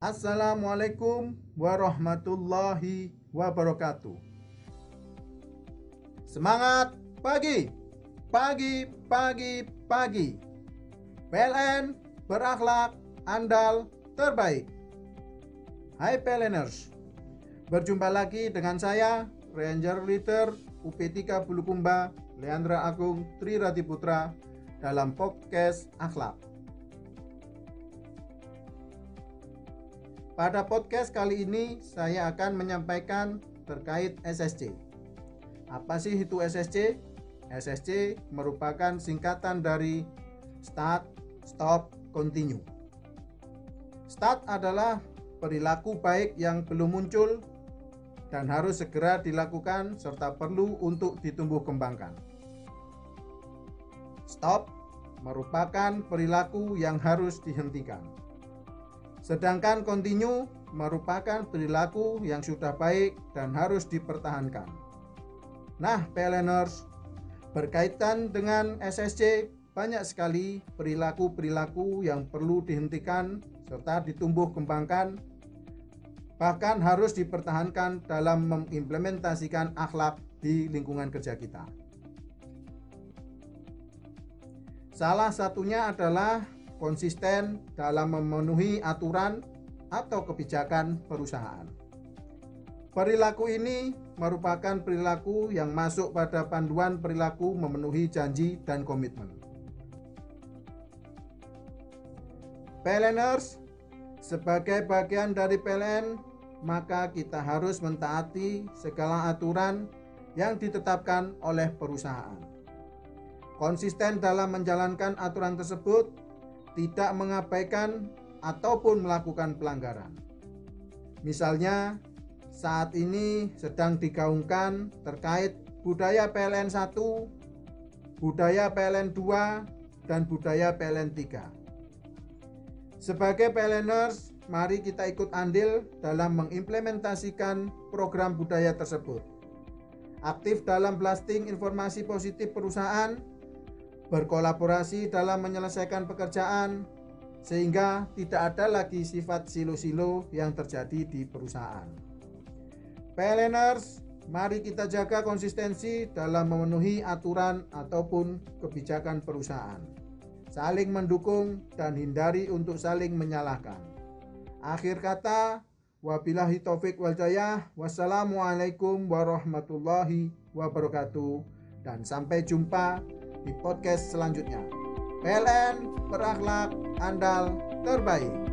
Assalamualaikum warahmatullahi wabarakatuh. Semangat pagi, pagi, pagi, pagi. PLN berakhlak andal terbaik. Hai PLNers, berjumpa lagi dengan saya Ranger Leader UP3 Bulukumba Leandra Agung Tri dalam podcast Akhlak. Pada podcast kali ini saya akan menyampaikan terkait SSC. Apa sih itu SSC? SSC merupakan singkatan dari Start, Stop, Continue. Start adalah perilaku baik yang belum muncul dan harus segera dilakukan serta perlu untuk ditumbuh kembangkan. Stop merupakan perilaku yang harus dihentikan. Sedangkan continue merupakan perilaku yang sudah baik dan harus dipertahankan. Nah, PLNers, berkaitan dengan SSC banyak sekali perilaku-perilaku yang perlu dihentikan serta ditumbuh kembangkan bahkan harus dipertahankan dalam mengimplementasikan akhlak di lingkungan kerja kita. Salah satunya adalah konsisten dalam memenuhi aturan atau kebijakan perusahaan. Perilaku ini merupakan perilaku yang masuk pada panduan perilaku memenuhi janji dan komitmen. PLNers, sebagai bagian dari PLN, maka kita harus mentaati segala aturan yang ditetapkan oleh perusahaan. Konsisten dalam menjalankan aturan tersebut tidak mengabaikan ataupun melakukan pelanggaran. Misalnya, saat ini sedang digaungkan terkait budaya PLN 1, budaya PLN 2, dan budaya PLN 3. Sebagai PLNers, mari kita ikut andil dalam mengimplementasikan program budaya tersebut. Aktif dalam blasting informasi positif perusahaan berkolaborasi dalam menyelesaikan pekerjaan sehingga tidak ada lagi sifat silo-silo yang terjadi di perusahaan. PLNers, mari kita jaga konsistensi dalam memenuhi aturan ataupun kebijakan perusahaan. Saling mendukung dan hindari untuk saling menyalahkan. Akhir kata, wabillahi taufik wal Wassalamualaikum warahmatullahi wabarakatuh. Dan sampai jumpa di podcast selanjutnya. PLN berakhlak andal terbaik.